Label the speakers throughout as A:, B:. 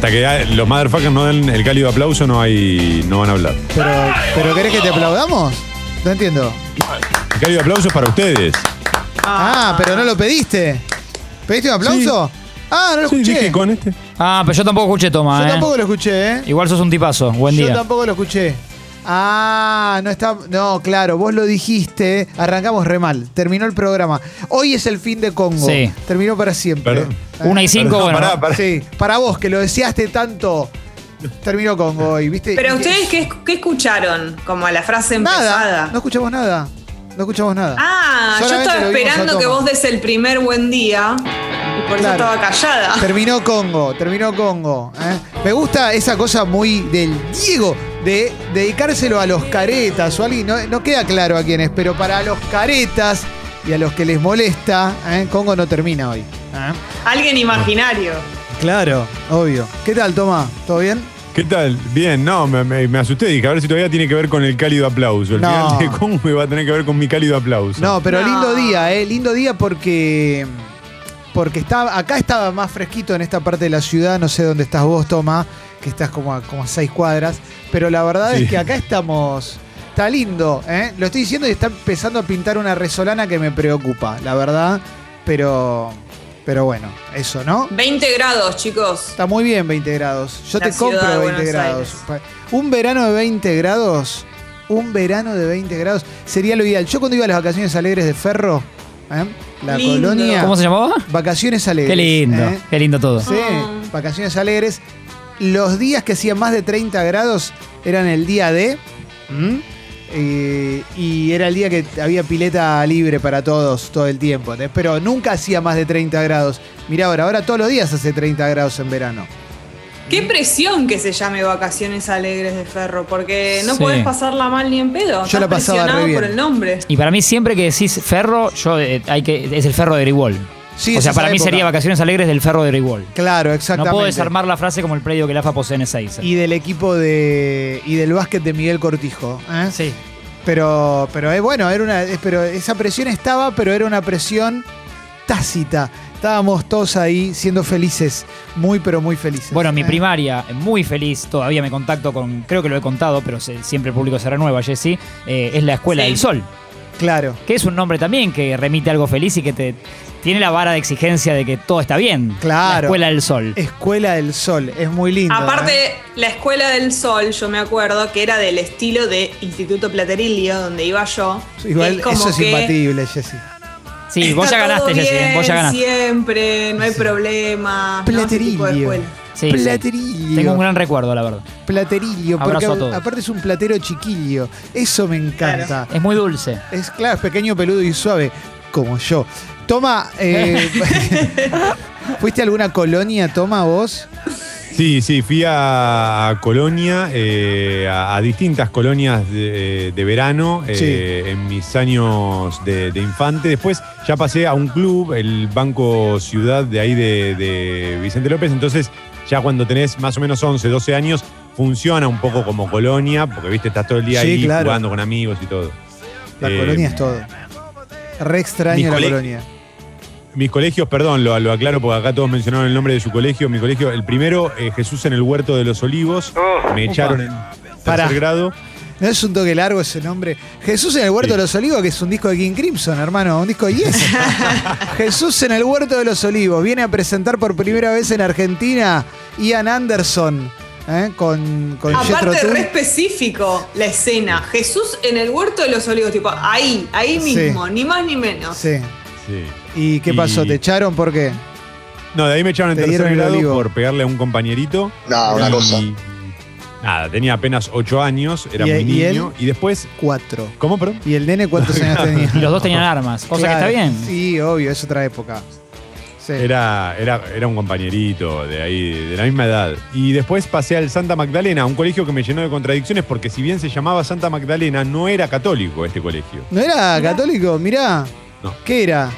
A: Hasta que los motherfuckers no den el cálido aplauso, no hay. no van a hablar.
B: Pero, ¿pero querés que te aplaudamos? No entiendo.
A: El cálido aplauso es para ustedes.
B: Ah, pero no lo pediste. ¿Pediste un aplauso? Ah, no lo
A: Sí,
B: escuché.
A: dije con este.
C: Ah, pero yo tampoco escuché, Toma,
B: Yo
C: ¿eh?
B: tampoco lo escuché, ¿eh?
C: Igual sos un tipazo. Buen
B: Yo
C: día.
B: tampoco lo escuché. Ah, no está. No, claro, vos lo dijiste. Arrancamos re mal. Terminó el programa. Hoy es el fin de Congo.
C: Sí.
B: Terminó para siempre.
A: Perdón.
B: ¿Eh?
C: Una y cinco,
A: Perdón,
C: bueno.
A: pará, pará.
B: Sí, para vos que lo deseaste tanto. Terminó Congo hoy, ¿viste?
D: Pero ustedes, ¿qué, qué escucharon? Como la frase
B: Nada.
D: empezada.
B: No escuchamos nada. No escuchamos nada.
D: Ah, yo estaba
B: a
D: esperando que vos des el primer buen día y por
B: Claro.
D: eso estaba callada.
B: Terminó Congo, terminó Congo. ¿eh? Me gusta esa cosa muy del Diego, de dedicárselo a los caretas o a alguien, no, no queda claro a quiénes, pero para los caretas y a los que les molesta, ¿eh? Congo no termina hoy. ¿eh?
D: Alguien imaginario.
B: Claro, obvio. ¿Qué tal, Toma? ¿Todo bien?
A: ¿Qué tal? Bien, no, me, me- me asusté. Dije, a ver si todavía tiene que ver con el cálido aplauso. El
B: No.
A: final de Congo iba a tener que ver con mi cálido aplauso.
B: No, pero
D: No.
B: lindo día, ¿eh? Lindo día porque. Porque está, acá estaba más fresquito en esta parte de la ciudad, no sé dónde estás vos, Toma, que estás como a, como a seis cuadras, pero la verdad
A: Sí.
B: es que acá estamos, está lindo, ¿eh? Lo estoy diciendo y está empezando a pintar una resolana que me preocupa, la verdad, pero, pero bueno, eso, ¿no?
D: 20 grados, chicos.
B: Está muy bien 20 grados, yo
D: La
B: te compro
D: de
B: 20
D: Buenos
B: grados. Un verano de 20 grados, un verano de 20 grados sería lo ideal. Yo cuando iba a las vacaciones alegres de Ferro, ¿eh? la
D: Lindo.
B: colonia...
C: ¿Cómo se llamaba?
B: Vacaciones alegres.
C: Qué lindo.
B: ¿eh?
C: Qué lindo todo.
B: Sí,
D: Ah.
B: vacaciones alegres. Los días que hacían más de 30 grados eran el día de. Eh, y era el día que había pileta libre para todos todo el tiempo. Pero nunca hacía más de 30 grados. Mirá ahora, ahora todos los días hace 30 grados en verano.
D: Qué presión que se llame Vacaciones Alegres de Ferro, porque no
C: Sí.
D: podés pasarla mal ni en pedo.
B: Yo la pasaba re
D: presionado
B: bien.
D: por el nombre.
C: Y para mí, siempre que decís ferro, yo eh, hay que es el ferro de Grigol.
B: Sí,
C: o
B: es
C: sea,
B: esa
C: para mí
B: época.
C: sería vacaciones alegres del ferro de Grigol.
B: Claro,
C: No
B: exactamente.
C: puedo desarmar la frase como el predio que la AFA posee en Ezeiza.
B: Y del equipo de. y del básquet de Miguel Cortijo. ¿eh?
C: Sí.
B: Pero, pero eh, bueno, era una, eh, pero esa presión estaba, pero era una presión tácita. Estábamos todos ahí siendo felices, muy pero muy felices.
C: Bueno, mi
B: ¿eh?
C: primaria, muy feliz, todavía me contacto con, creo que lo he contado, pero se- siempre el público se renueva, Jessy, eh, es la Escuela
D: Sí.
C: del Sol,
B: Claro.
C: que es un nombre también que remite a algo feliz y que te tiene la vara de exigencia de que todo está bien.
B: Claro.
C: La Escuela del Sol.
B: Escuela del Sol, es muy lindo.
D: Aparte,
B: ¿eh?
D: la Escuela del Sol, yo me acuerdo que era del estilo de Instituto Platerillo, donde iba yo.
B: Igual
D: Es como
B: eso es
D: que
B: imbatible, Jessy.
C: Sí, vos ya ganaste, Jessy, vos ya ganaste.
D: Siempre, no hay problema.
B: Platerillo.
C: Sí.
B: Platerillo.
C: Tengo un gran recuerdo, la verdad.
B: Platerillo, porque
C: Abrazo a todos.
B: aparte es un platero chiquillo. Eso me encanta.
C: Es muy dulce.
B: Es claro, es pequeño, peludo y suave, como yo. Toma, eh, ¿fuiste a alguna colonia, Toma, vos?
A: Sí, sí, fui a, a Colonia, eh, a, a distintas colonias de, de verano eh, en mis años de, de infante. Después ya pasé a un club, el Banco Ciudad de ahí de, de Vicente López. Entonces, ya cuando tenés más o menos 11, 12 años, funciona un poco como colonia, porque viste, estás todo el día
B: Sí,
A: ahí
B: claro.
A: jugando con amigos y todo.
B: La
A: Eh,
B: colonia es todo. Re extraña la colonia.
A: Mis colegios, perdón, lo, lo aclaro porque acá todos mencionaron el nombre de su colegio. Mi colegio, el primero, eh, Jesús en el Huerto de los Olivos. me echaron en tercer grado.
B: No es un toque largo ese nombre. Jesús en el Huerto
A: Sí.
B: de los Olivos, que es un disco de King Crimson, hermano, un disco de Yes. Jesús en el Huerto de los Olivos viene a presentar por primera vez en Argentina Ian Anderson ¿eh? con, con
D: Aparte, re específico la escena. Jesús en el huerto de los olivos, tipo, ahí, ahí
B: Sí.
D: mismo, ni más ni menos.
B: Sí.
A: Sí.
B: ¿Y qué
A: Y-
B: pasó? ¿Te echaron? ¿Por qué?
A: No, de ahí me echaron en
B: Te
A: tercer
B: dieron el
A: grado
B: olivo.
A: por pegarle a un compañerito.
E: No, una
A: Y-
E: cosa.
A: Nada, tenía apenas ocho años, era
B: ¿Y-
A: muy
B: y él?
A: niño. Y después.
B: Cuatro.
A: ¿Cómo, perdón?
B: ¿Y el nene cuántos años tenía?
C: Y los dos tenían armas, cosa
B: Claro.
C: que está bien.
B: Sí, obvio, es otra época. Sí.
A: Era, era, era un compañerito de ahí, de la misma edad. Y después pasé al Santa Magdalena, un colegio que me llenó de contradicciones porque si bien se llamaba Santa Magdalena, no era católico este colegio.
B: ¿No era católico? Mirá.
A: No.
B: ¿Qué era?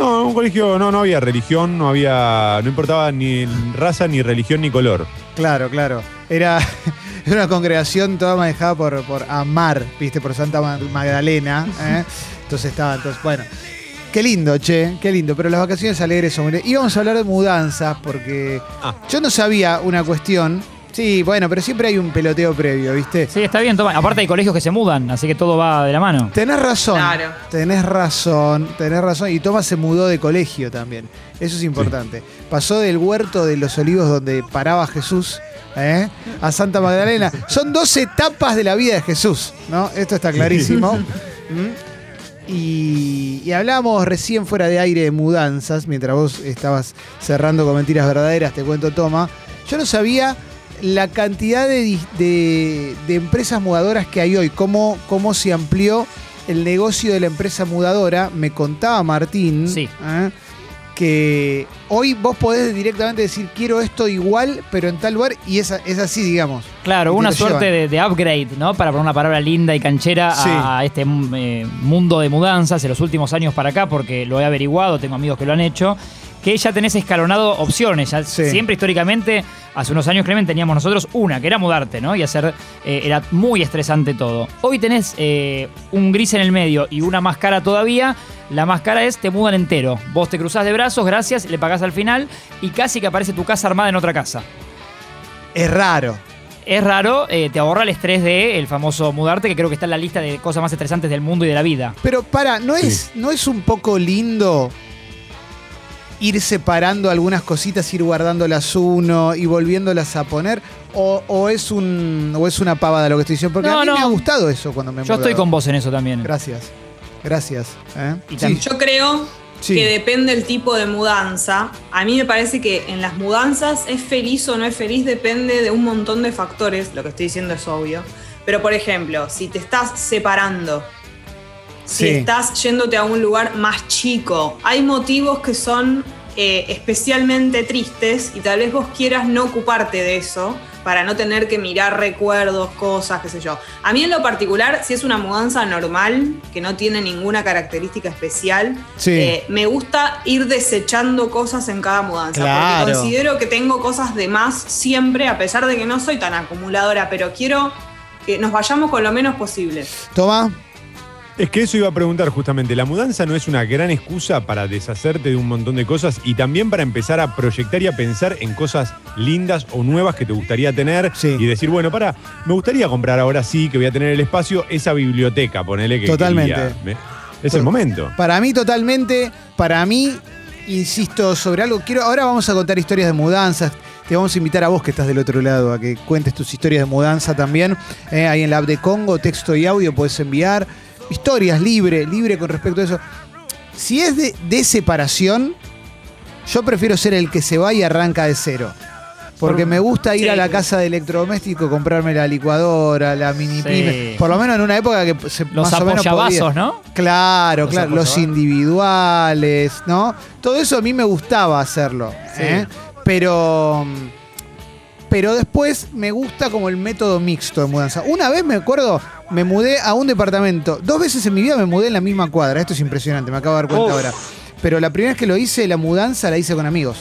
A: No, un colegio, no, no había religión, no había, no importaba ni raza, ni religión, ni color.
B: Claro, claro. Era, era una congregación toda manejada por, por Amar, viste, por Santa Ma- Magdalena. ¿eh? Entonces estaba, entonces, bueno. Qué lindo, che, qué lindo. Pero las vacaciones alegres son. Íbamos a hablar de mudanzas porque
A: Ah.
B: yo no sabía una cuestión. Sí, bueno, pero siempre hay un peloteo previo, ¿viste?
C: Sí, está bien, toma. Aparte hay colegios que se mudan, así que todo va de la mano.
B: Tenés razón.
D: Claro.
B: Tenés razón, tenés razón. Y Tomás se mudó de colegio también. Eso es importante. Pasó del huerto de los olivos donde paraba Jesús ¿eh? a Santa Magdalena. Son dos etapas de la vida de Jesús, ¿no? Esto está clarísimo. ¿Mm? Y, y hablábamos recién fuera de aire de mudanzas, mientras vos estabas cerrando con mentiras verdaderas, te cuento, Toma. Yo no sabía la cantidad de, de- de empresas mudadoras que hay hoy, cómo, cómo se amplió el negocio de la empresa mudadora. Me contaba Martín
C: Sí.
B: ¿eh? que hoy vos podés directamente decir quiero esto igual, pero en tal lugar, y es, es así, digamos.
C: Claro, una suerte de, de upgrade, ¿no? Para poner una palabra linda y canchera
B: Sí.
C: a este eh, mundo de mudanzas en los últimos años para acá, porque lo he averiguado, tengo amigos que lo han hecho, que ya tenés escalonado opciones. Ya
B: Sí.
C: Siempre históricamente, hace unos años, Clemen, teníamos nosotros una, que era mudarte, ¿no? Y hacer, eh, era muy estresante todo. Hoy tenés eh, un gris en el medio y una más cara todavía. La más cara es te mudan entero. Vos te cruzás de brazos, gracias, le pagás al final y casi que aparece tu casa armada en otra casa.
B: Es raro.
C: Es raro, eh, te ahorra el estrés de el famoso mudarte, que creo que está en la lista de cosas más estresantes del mundo y de la vida.
B: Pero para, ¿no es, ¿no es un poco lindo ir separando algunas cositas, ir guardándolas uno y volviéndolas a poner? ¿O, o es, un, o es una pavada lo que estoy diciendo? Porque
C: No,
B: a mí
C: no.
B: me ha gustado eso cuando me he
C: Yo estoy con vos en eso también.
B: Gracias. Gracias. ¿eh?
C: Y
B: Sí,
D: Yo creo
B: Sí.
D: que depende del tipo de mudanza. A mí me parece que en las mudanzas es feliz o no es feliz depende de un montón de factores. Lo que estoy diciendo es obvio. Pero por ejemplo, si te estás separando, si
B: Sí.
D: estás yéndote a un lugar más chico, hay motivos que son eh, especialmente tristes y tal vez vos quieras no ocuparte de eso para no tener que mirar recuerdos, cosas, qué sé yo. A mí en lo particular, si es una mudanza normal, que no tiene ninguna característica especial,
B: Sí.
D: eh, me gusta ir desechando cosas en cada mudanza.
B: Claro.
D: Porque considero que tengo cosas de más siempre, a pesar de que no soy tan acumuladora, pero quiero que nos vayamos con lo menos posible.
B: Toma.
A: Es que eso iba a preguntar justamente. La mudanza no es una gran excusa para deshacerte de un montón de cosas y también para empezar a proyectar y a pensar en cosas lindas o nuevas que te gustaría tener
B: Sí.
A: y decir, bueno, para, me gustaría comprar ahora sí, que voy a tener el espacio, esa biblioteca, ponele que.
B: Totalmente.
A: quería. Me- Es el momento.
B: Para mí totalmente, para mí, insisto sobre algo, quiero, ahora vamos a contar historias de mudanzas. Te vamos a invitar a vos que estás del otro lado a que cuentes tus historias de mudanza también. Eh, ahí en la app de Congo, texto y audio puedes enviar. Historias libre, libre con respecto a eso. Si es de, de separación, yo prefiero ser el que se va y arranca de cero. Porque me gusta ir
D: Sí.
B: a la casa de electrodoméstico, comprarme la licuadora, la mini
C: Sí.
B: pyme. Por lo menos en una época que se,
C: Los
B: más o menos podía.
C: apoyabazos, ¿no?
B: Claro,
C: Los
B: claro, los individuales, ¿no? Todo eso a mí me gustaba hacerlo,
C: Sí.
B: ¿eh? Pero, pero después me gusta como el método mixto de mudanza. Una vez me acuerdo, me mudé a un departamento. Dos veces en mi vida me mudé en la misma cuadra. Esto es impresionante, me acabo de dar cuenta
C: Uf.
B: ahora. Pero la primera vez que lo hice, la mudanza la hice con amigos.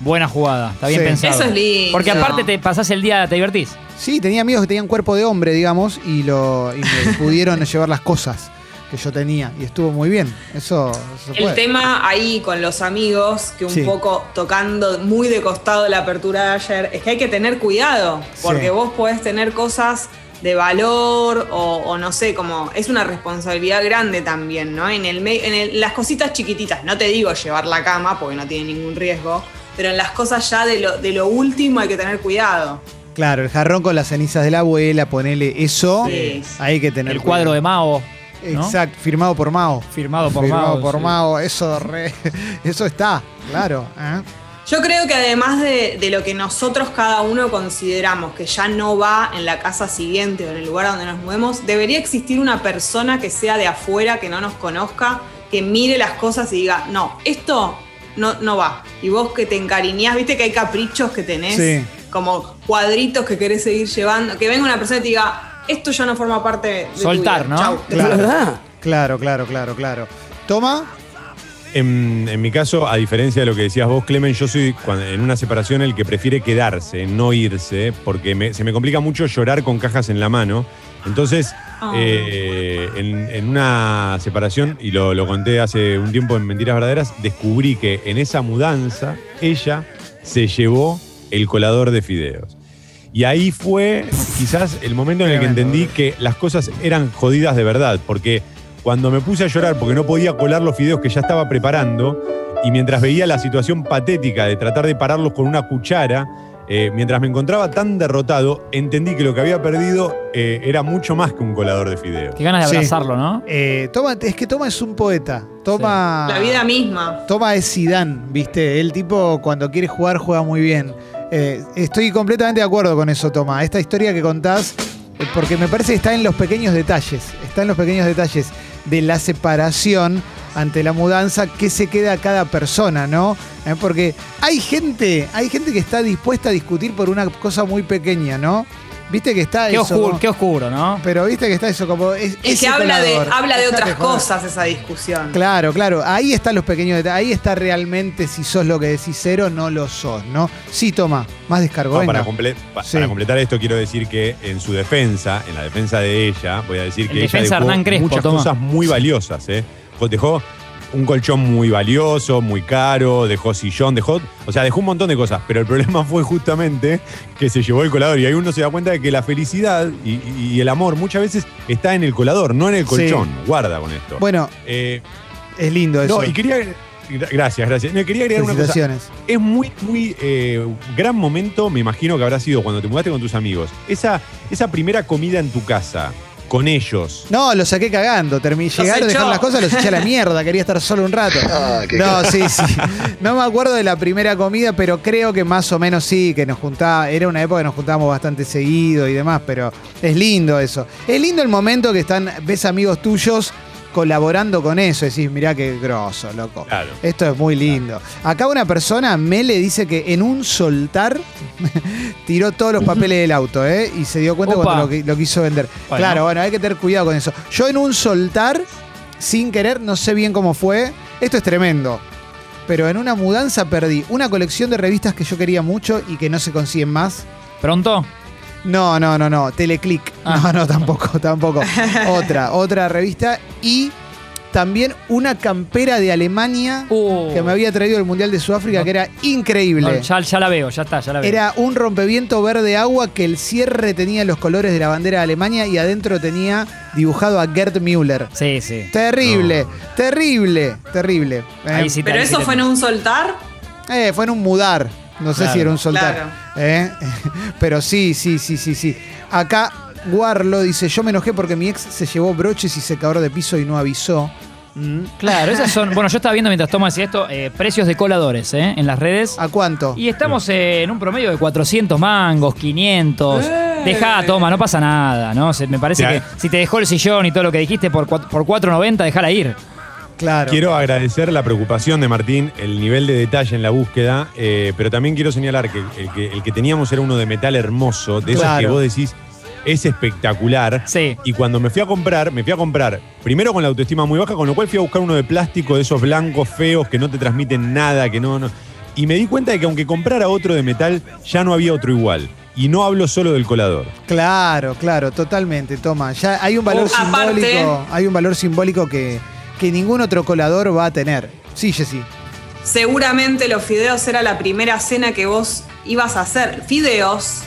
C: Buena jugada, está bien
B: Sí.
C: pensado.
D: Eso es lindo.
C: Porque aparte te pasás el día, te divertís.
B: Sí, tenía amigos que tenían cuerpo de hombre, digamos, y, lo, y me pudieron llevar las cosas que yo tenía. Y estuvo muy bien. Eso, eso
D: El
B: puede.
D: tema ahí con los amigos, que un
B: Sí.
D: poco tocando muy de costado la apertura de ayer, es que hay que tener cuidado, porque
B: Sí.
D: vos podés tener cosas de valor o, o no sé, como es una responsabilidad grande también, ¿no? En, el, en el- las cositas chiquititas, no te digo llevar la cama porque no tiene ningún riesgo, pero en las cosas ya de lo, de lo último hay que tener cuidado.
B: Claro, el jarrón con las cenizas de la abuela, ponele eso.
D: Sí.
B: Hay que tener
C: El cuadro de Mao, ¿no?
B: Exacto, firmado por Mao.
C: firmado por
B: firmado
C: Mao.
B: por
C: sí.
B: Mao, eso re- eso está, claro. ¿eh?
D: Yo creo que además de, de lo que nosotros cada uno consideramos que ya no va en la casa siguiente o en el lugar donde nos movemos, debería existir una persona que sea de afuera, que no nos conozca, que mire las cosas y diga, no, esto no, no va. Y vos que te encariñás, viste que hay caprichos que tenés,
B: Sí.
D: como cuadritos que querés seguir llevando, que venga una persona y te diga, esto ya no forma parte de tu
C: Soltar,
D: vida.
C: ¿no?
D: Chau.
B: Claro, claro, claro, claro, claro. Toma,
A: En, en mi caso, a diferencia de lo que decías vos, Clemen, yo soy cuando- en una separación el que prefiere quedarse, no irse, porque me- se me complica mucho llorar con cajas en la mano. Entonces,
D: Oh.
A: eh, en, en una separación, y lo, lo conté hace un tiempo en Mentiras Verdaderas, descubrí que en esa mudanza ella se llevó el colador de fideos. Y ahí fue quizás el momento en el que entendí que las cosas eran jodidas de verdad, porque cuando me puse a llorar porque no podía colar los fideos que ya estaba preparando, y mientras veía la situación patética de tratar de pararlos con una cuchara, eh, mientras me encontraba tan derrotado, entendí que lo que había perdido eh, era mucho más que un colador de fideos.
C: Qué ganas de
B: Sí.
C: abrazarlo, ¿no?
B: Eh, Toma, es que Toma es un poeta. Toma.
D: La vida misma.
B: Toma es Zidane, ¿viste? El tipo cuando quiere jugar juega muy bien. Eh, estoy completamente de acuerdo con eso, Toma. Esta historia que contás, eh, porque me parece que está en los pequeños detalles. Está en los pequeños detalles de la separación ante la mudanza, que se queda cada persona, ¿no? Eh, porque hay gente, hay gente que está dispuesta a discutir por una cosa muy pequeña, ¿no? Viste que está
C: Qué
B: eso.
C: oscuro,
B: como-
C: qué oscuro, ¿no?
B: Pero viste que está eso como. Es,
D: Es
B: ese
D: que habla de, habla de otras cosas esa discusión.
B: Claro, claro. Ahí están los pequeños detalles. Ahí está realmente si sos lo que decís cero, no lo sos, ¿no? Sí, toma. Más descargo.
A: No, para, comple- pa-
B: Sí.
A: para completar esto, quiero decir que en su defensa, en la defensa de ella, voy a decir
C: En
A: que ella dejó
C: Crespo,
A: muchas
C: toma.
A: cosas muy valiosas. ¿eh? Dejó un colchón muy valioso, muy caro, dejó sillón, dejó. O sea, dejó un montón de cosas. Pero el problema fue justamente que se llevó el colador. Y ahí uno se da cuenta de que la felicidad y, y el amor muchas veces está en el colador, no en el
B: Sí.
A: colchón. Guarda con esto.
B: Bueno,
A: Eh,
B: es lindo eso.
A: no, y quería. gra- Gracias, gracias. No, quería agregar una cosa. Es muy, muy eh, gran momento, me imagino que habrá sido cuando te mudaste con tus amigos. Esa, esa primera comida en tu casa, con ellos.
B: No, lo saqué cagando. Terminé
D: Los
B: llegar, dejar
D: echó.
B: las cosas, los eché a la mierda. Quería estar solo un rato. no, sí, sí. No me acuerdo de la primera comida, pero creo que más o menos sí, que nos juntaba. Era una época que nos juntábamos bastante seguido y demás, pero es lindo eso. Es lindo el momento que están, ves amigos tuyos colaborando con eso. Decís, mirá qué grosso, loco.
A: Claro.
B: Esto es muy lindo. Acá una persona, Mele, dice que en un soltar tiró todos los papeles del auto, ¿eh? Y se dio cuenta
C: Opa.
B: cuando lo, lo quiso vender.
C: Bueno.
B: Claro, bueno, hay que tener cuidado con eso. Yo en un soltar, sin querer, no sé bien cómo fue. Esto es tremendo. Pero en una mudanza perdí una colección de revistas que yo quería mucho y que no se consiguen más.
C: ¿Pronto?
B: No, no, no, no. Teleclick.
C: Ah.
B: No, no, tampoco, tampoco. otra, otra revista. Y también una campera de Alemania
C: Uh.
B: que me había traído el Mundial de Sudáfrica,
C: No.
B: que era increíble.
C: No, ya, ya la veo, ya está, ya la veo.
B: Era un rompeviento verde agua que el cierre tenía los colores de la bandera de Alemania y adentro tenía dibujado a Gerd Müller.
C: Sí, sí.
B: Terrible, terrible, terrible. Eh,
C: Ahí sí
D: Pero
C: ahí sí
D: eso
C: te-
D: fue en un soltar.
B: eh, fue en un mudar. No sé
C: Claro.
B: si era un soltar.
D: Claro.
B: Eh, Pero sí, sí, sí, sí, sí. Acá Guarlo dice, yo me enojé porque mi ex se llevó broches y secador de piso y no avisó. Mm.
C: Claro, esas son. Bueno, yo estaba viendo mientras Tomás decía esto, eh, precios de coladores, ¿eh? En las redes.
B: ¿A cuánto?
C: Y estamos eh, en un promedio de 400 mangos, 500.
D: ¡Eh!
C: Dejá, toma, no pasa nada, ¿no? Se- me parece
A: Ya.
C: que si te dejó el sillón y todo lo que dijiste por, por 4.90, dejala ir.
B: Claro.
A: Quiero agradecer la preocupación de Martín, el nivel de detalle en la búsqueda, eh, pero también quiero señalar que el, que el que teníamos era uno de metal hermoso, de esos
B: Claro.
A: que vos decís es espectacular.
C: Sí.
A: Y cuando me fui a comprar, me fui a comprar primero con la autoestima muy baja, con lo cual fui a buscar uno de plástico, de esos blancos feos que no te transmiten nada, que no, no. Y me di cuenta de que aunque comprara otro de metal, ya no había otro igual. Y no hablo solo del colador.
B: Claro, claro, totalmente. Toma, ya hay un valor
D: Oh, aparte-
B: simbólico, hay un valor simbólico que, que ningún otro colador va a tener. Sí, Jessy.
D: Seguramente los fideos era la primera cena que vos ibas a hacer. Fideos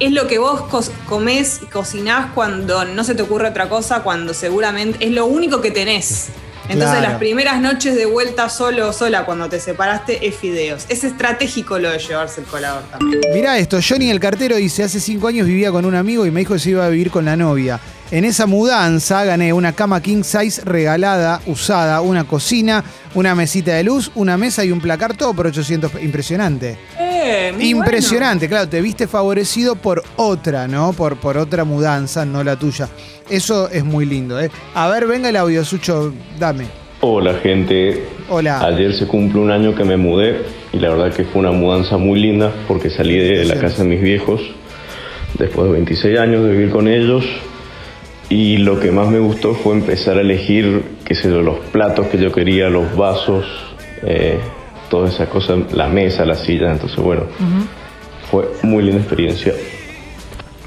D: es lo que vos comés y cocinás cuando no se te ocurre otra cosa, cuando seguramente es lo único que tenés. Entonces
B: Claro.
D: las primeras noches de vuelta solo o sola cuando te separaste es fideos. Es estratégico lo de llevarse el colador también.
B: Mirá esto, Johnny el cartero dice, hace cinco años vivía con un amigo y me dijo que se iba a vivir con la novia. En esa mudanza gané una cama king size regalada, usada, una cocina, una mesita de luz, una mesa y un placar, todo por 800. Impresionante.
D: Eh, muy
B: Impresionante, claro, te viste favorecido por otra, ¿no? Por, por otra mudanza, no la tuya. Eso es muy lindo, ¿eh? A ver, venga el audio, Sucho, dame.
E: Hola gente,
B: Hola.
E: ayer se cumple un año que me mudé y la verdad que fue una mudanza muy linda porque salí de la casa de mis viejos después de 26 años de vivir con ellos y lo que más me gustó fue empezar a elegir, qué sé yo, los platos que yo quería, los vasos, eh, todas esas cosas, la mesa, la silla, entonces bueno, fue muy linda experiencia.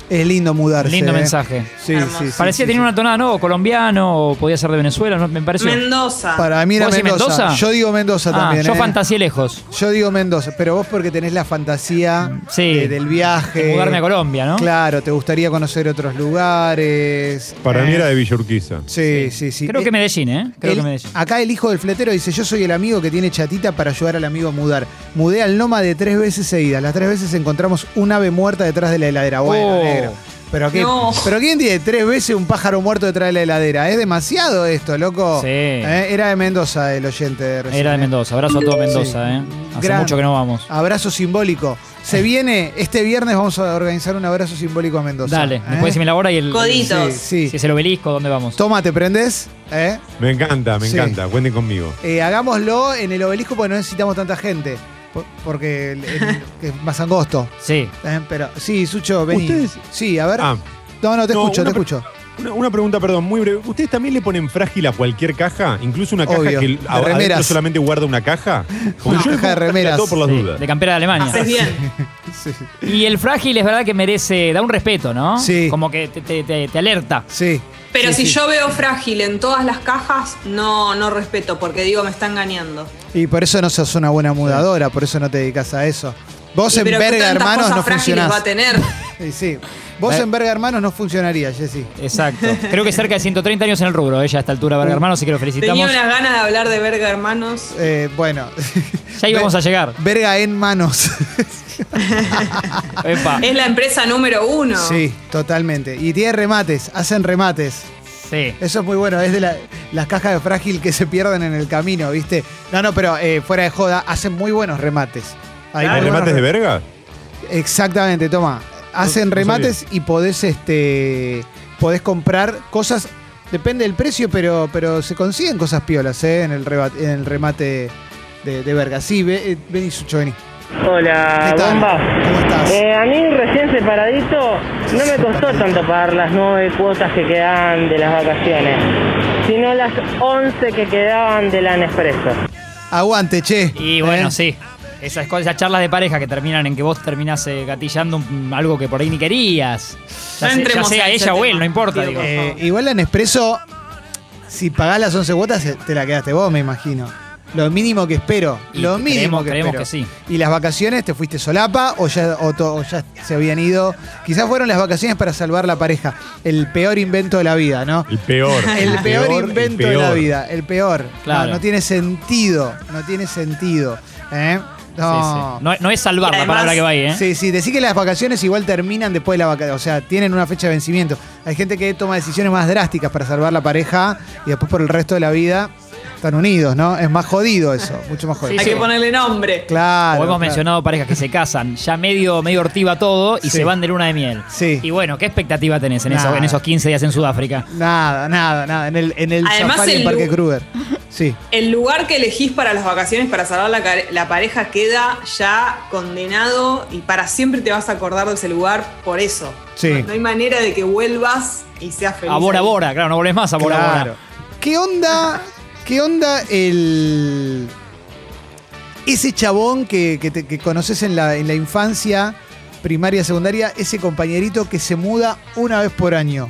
B: Es lindo mudarse.
C: Lindo
B: eh.
C: mensaje.
B: Sí,
D: Hermoso.
B: sí, sí.
C: Parecía
B: sí,
C: tener
B: sí.
C: una tonada, ¿no? O colombiano, o podía ser de Venezuela, ¿no? Me pareció.
D: Mendoza.
B: Para mí era
C: ¿Vos decís
B: Mendoza.
C: Mendoza?
B: Yo digo Mendoza
C: ah,
B: también.
C: yo
B: eh.
C: fantaseé lejos.
B: Yo digo Mendoza, pero vos porque tenés la fantasía
C: Sí.
B: de- del viaje.
C: De mudarme a Colombia, ¿no?
B: Claro, te gustaría conocer otros lugares.
A: Para mí
B: Eh,
A: era de Villa Urquiza.
B: Sí, sí, sí.
C: Creo
B: Eh,
C: que Medellín, ¿eh? Creo
B: el-
C: que Medellín.
B: Acá el hijo del fletero dice, yo soy el amigo que tiene chatita para ayudar al amigo a mudar. Mudé al Nómade tres veces seguidas. Las tres veces encontramos un ave muerta detrás de la heladera. Bueno,
C: Oh.
B: Negro. ¿Pero, qué,
D: No.
B: ¿Pero quién tiene tres veces un pájaro muerto detrás de la heladera? Es demasiado esto, loco.
C: Sí.
B: Eh, Era de Mendoza el oyente de recién,
C: Era de
B: eh.
C: Mendoza. Abrazo a todo Mendoza,
B: Sí.
C: ¿eh? Hace
B: Gran-
C: mucho que no vamos.
B: Abrazo simbólico. Se viene, este viernes vamos a organizar un abrazo simbólico a Mendoza.
C: Dale,
B: ¿eh?
C: después decime la hora y el.
D: Coditos.
B: Sí, sí.
C: Si es el obelisco, ¿dónde vamos?
B: Toma, ¿te prendes? ¿Eh?
A: Me encanta, me
B: Sí.
A: encanta. Cuenten conmigo.
B: Eh, hagámoslo en el obelisco porque no necesitamos tanta gente. Por- Porque el- el- es más angosto.
C: Sí.
B: Pero sí, Sucho, vení.
A: ¿Ustedes?
B: Sí, a ver.
A: Ah,
B: no, no, te
A: no,
B: escucho, te escucho.
A: Una, una pregunta, perdón, muy breve. ¿Ustedes también le ponen frágil a cualquier caja? ¿Incluso una caja
B: Obvio,
A: que
B: de
A: a- adentro
B: remeras.
A: solamente guarda una caja? Porque
B: No,
A: yo
B: caja de remeras.
A: todo por las
C: sí,
A: dudas.
C: De campera de Alemania.
D: Haces bien.
B: Sí,
C: Y el frágil es verdad que merece, da un respeto, ¿no?
B: Sí.
C: Como que te, te- te- te alerta.
B: sí.
D: Pero
B: Sí,
D: si
B: sí.
D: yo veo frágil en todas las cajas, no, no respeto, porque digo, me está engañando.
B: Y por eso no sos una buena mudadora, por eso no te dedicas a eso. Vos
D: Y
B: en
D: pero ¿qué
B: Verga Hermanos
D: cosas
B: no
D: frágiles
B: funcionás.
D: va a tener?
B: Sí, sí. Vos
C: Eh.
B: en Verga Hermanos no funcionaría, Jessy.
C: Exacto. Creo que cerca de 130 años en el rubro, ella a esta altura, Verga Hermano, así que lo felicitamos.
D: Tenía unas ganas de hablar de verga, hermanos.
B: Eh, bueno.
C: Ya íbamos a llegar.
B: Verga en manos.
C: Epa.
D: Es la empresa número uno.
B: Sí, totalmente. Y tiene remates, hacen remates.
C: Sí.
B: Eso es muy bueno, es de la- las cajas de frágil que se pierden en el camino, ¿viste? No, no, pero eh, fuera de joda, hacen muy buenos remates. Hay
A: ¿Hay
B: muy buenos
A: remates de verga?
B: Exactamente, toma. Hacen
A: no
B: remates y podés, este, podés comprar cosas, depende del precio, pero, pero se consiguen cosas piolas, ¿eh? En el, reba- en el remate de, de verga. Sí, ve, eh, vení, Sucho, vení.
F: Hola, bomba.
B: ¿Cómo estás?
F: Eh, a mí recién separadito no me costó tanto pagar las nueve cuotas que quedaban de las vacaciones, sino las once que quedaban de la Nespresso.
B: Aguante, che.
C: Y bueno,
B: ¿Eh?
C: sí. Esas, cosas- esas charlas de pareja que terminan en que vos terminás eh, gatillando un- algo que por ahí ni querías. Ya,
D: No
C: se- ya
D: entremos
C: sea
D: ese
C: ella o él, no importa. Digo.
B: Eh, igual la Nespresso, si pagás las 11 cuotas, eh, te la quedaste vos, me imagino. Lo mínimo que espero.
C: Y
B: lo mínimo
C: creemos-
B: que
C: creemos
B: espero.
C: que sí.
B: ¿Y las vacaciones te fuiste solapa o ya, o to- o ya se habían ido? Quizás fueron las vacaciones para salvar la pareja. El peor invento de la vida, ¿no?
A: El peor.
B: El peor, invento de
A: peor.
B: la vida. El peor.
C: Claro.
B: No, no tiene sentido. No tiene sentido. ¿eh?
C: Sí,
B: No.
C: sí. No, no es salvar la palabra que va ahí, ¿eh?
B: Sí, sí, decir que las vacaciones igual terminan después de la vacación, o sea, tienen una fecha de vencimiento. Hay gente que toma decisiones más drásticas para salvar la pareja y después por el resto de la vida están unidos, ¿no? Es más jodido eso, mucho más jodido.
D: Hay que ponerle nombre.
B: Claro.
C: O hemos
B: claro.
C: mencionado parejas que se casan, ya medio, medio ortiva todo y
B: Sí.
C: se van de luna de miel.
B: Sí.
C: Y bueno, ¿qué expectativa tenés en, eso-
B: Nada.
C: en esos 15 días en Sudáfrica?
B: Nada, nada, nada. En el, en el
D: Además,
B: safari en Parque Kruger. Sí.
D: El lugar que elegís para las vacaciones para salvar la, pareja queda ya condenado y para siempre te vas a acordar de ese lugar por eso.
B: Sí.
D: No, no hay manera de que vuelvas y seas feliz.
C: A Bora
D: ahí.
C: Bora, claro, no volvés más a Bora
B: Claro.
C: Bora.
B: ¿Qué onda? ¿Qué onda el. Ese chabón que, te- que conoces en la, en la infancia, primaria, secundaria, ese compañerito que se muda una vez por año?